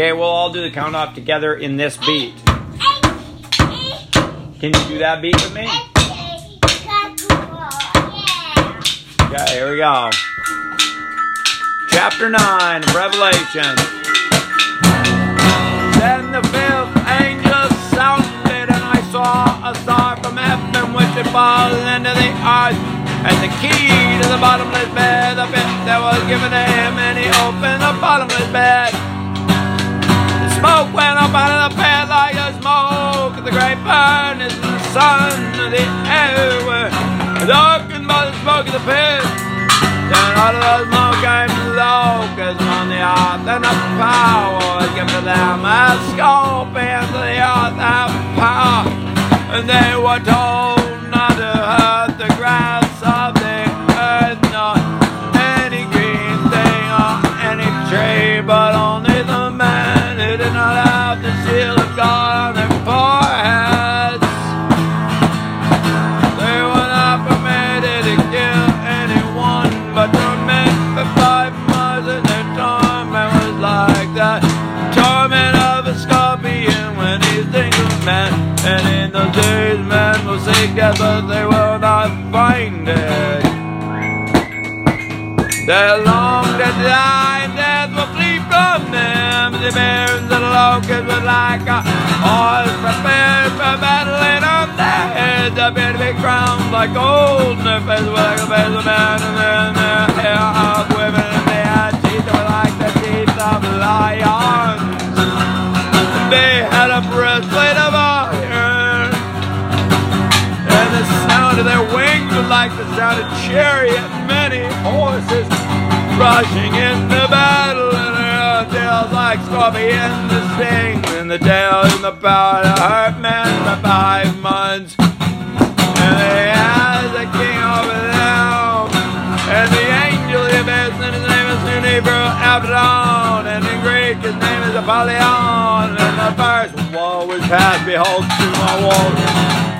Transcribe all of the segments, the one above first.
Okay, we'll all do the count off together in this beat. Can you do that beat with me? Okay, here we go. Chapter 9 of Revelation. Then the fifth angel sounded, and I saw a star from heaven which had fallen into the earth, and the key to the bottomless bed, the pit that was given to him, and he opened the bottomless bed. The smoke went up out of the pit like the smoke the great furnace, and the sun of the air were darkened by the smoke of the pit. Then out of the smoke came locusts on the earth, and the power was given to them as scorpions of the earth have power. And they were told not to hurt the grass of when he thinks of man. And in those days, men will seek death, but they will not find it. They long to die, and death will flee from them. The bears and the locusts were like a horse prepared for battle, and on their heads appear to be crowns like gold, and their faces were like the face of man, and their of their wings was like the sound of chariot, many horses rushing into battle, and their tails like scorpions to sting, and the tails and the power to hurt men for five months. And they had the king over them, and the angel of the abyss, and his name is in Hebrew Abaddon, and in Greek his name is Apollyon, and the first war was past, behold, two more wars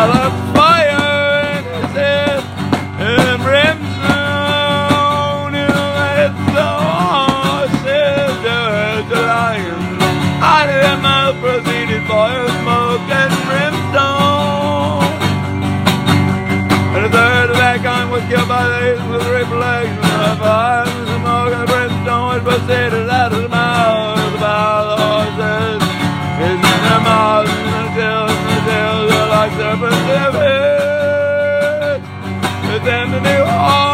Oh, the fire in his head, and brimstone the the horses, the the of their mouth proceeded fire, smoke, and brimstone. And a third was killed by the with the reflection of fire smoke and brimstone was proceeded out And there. all.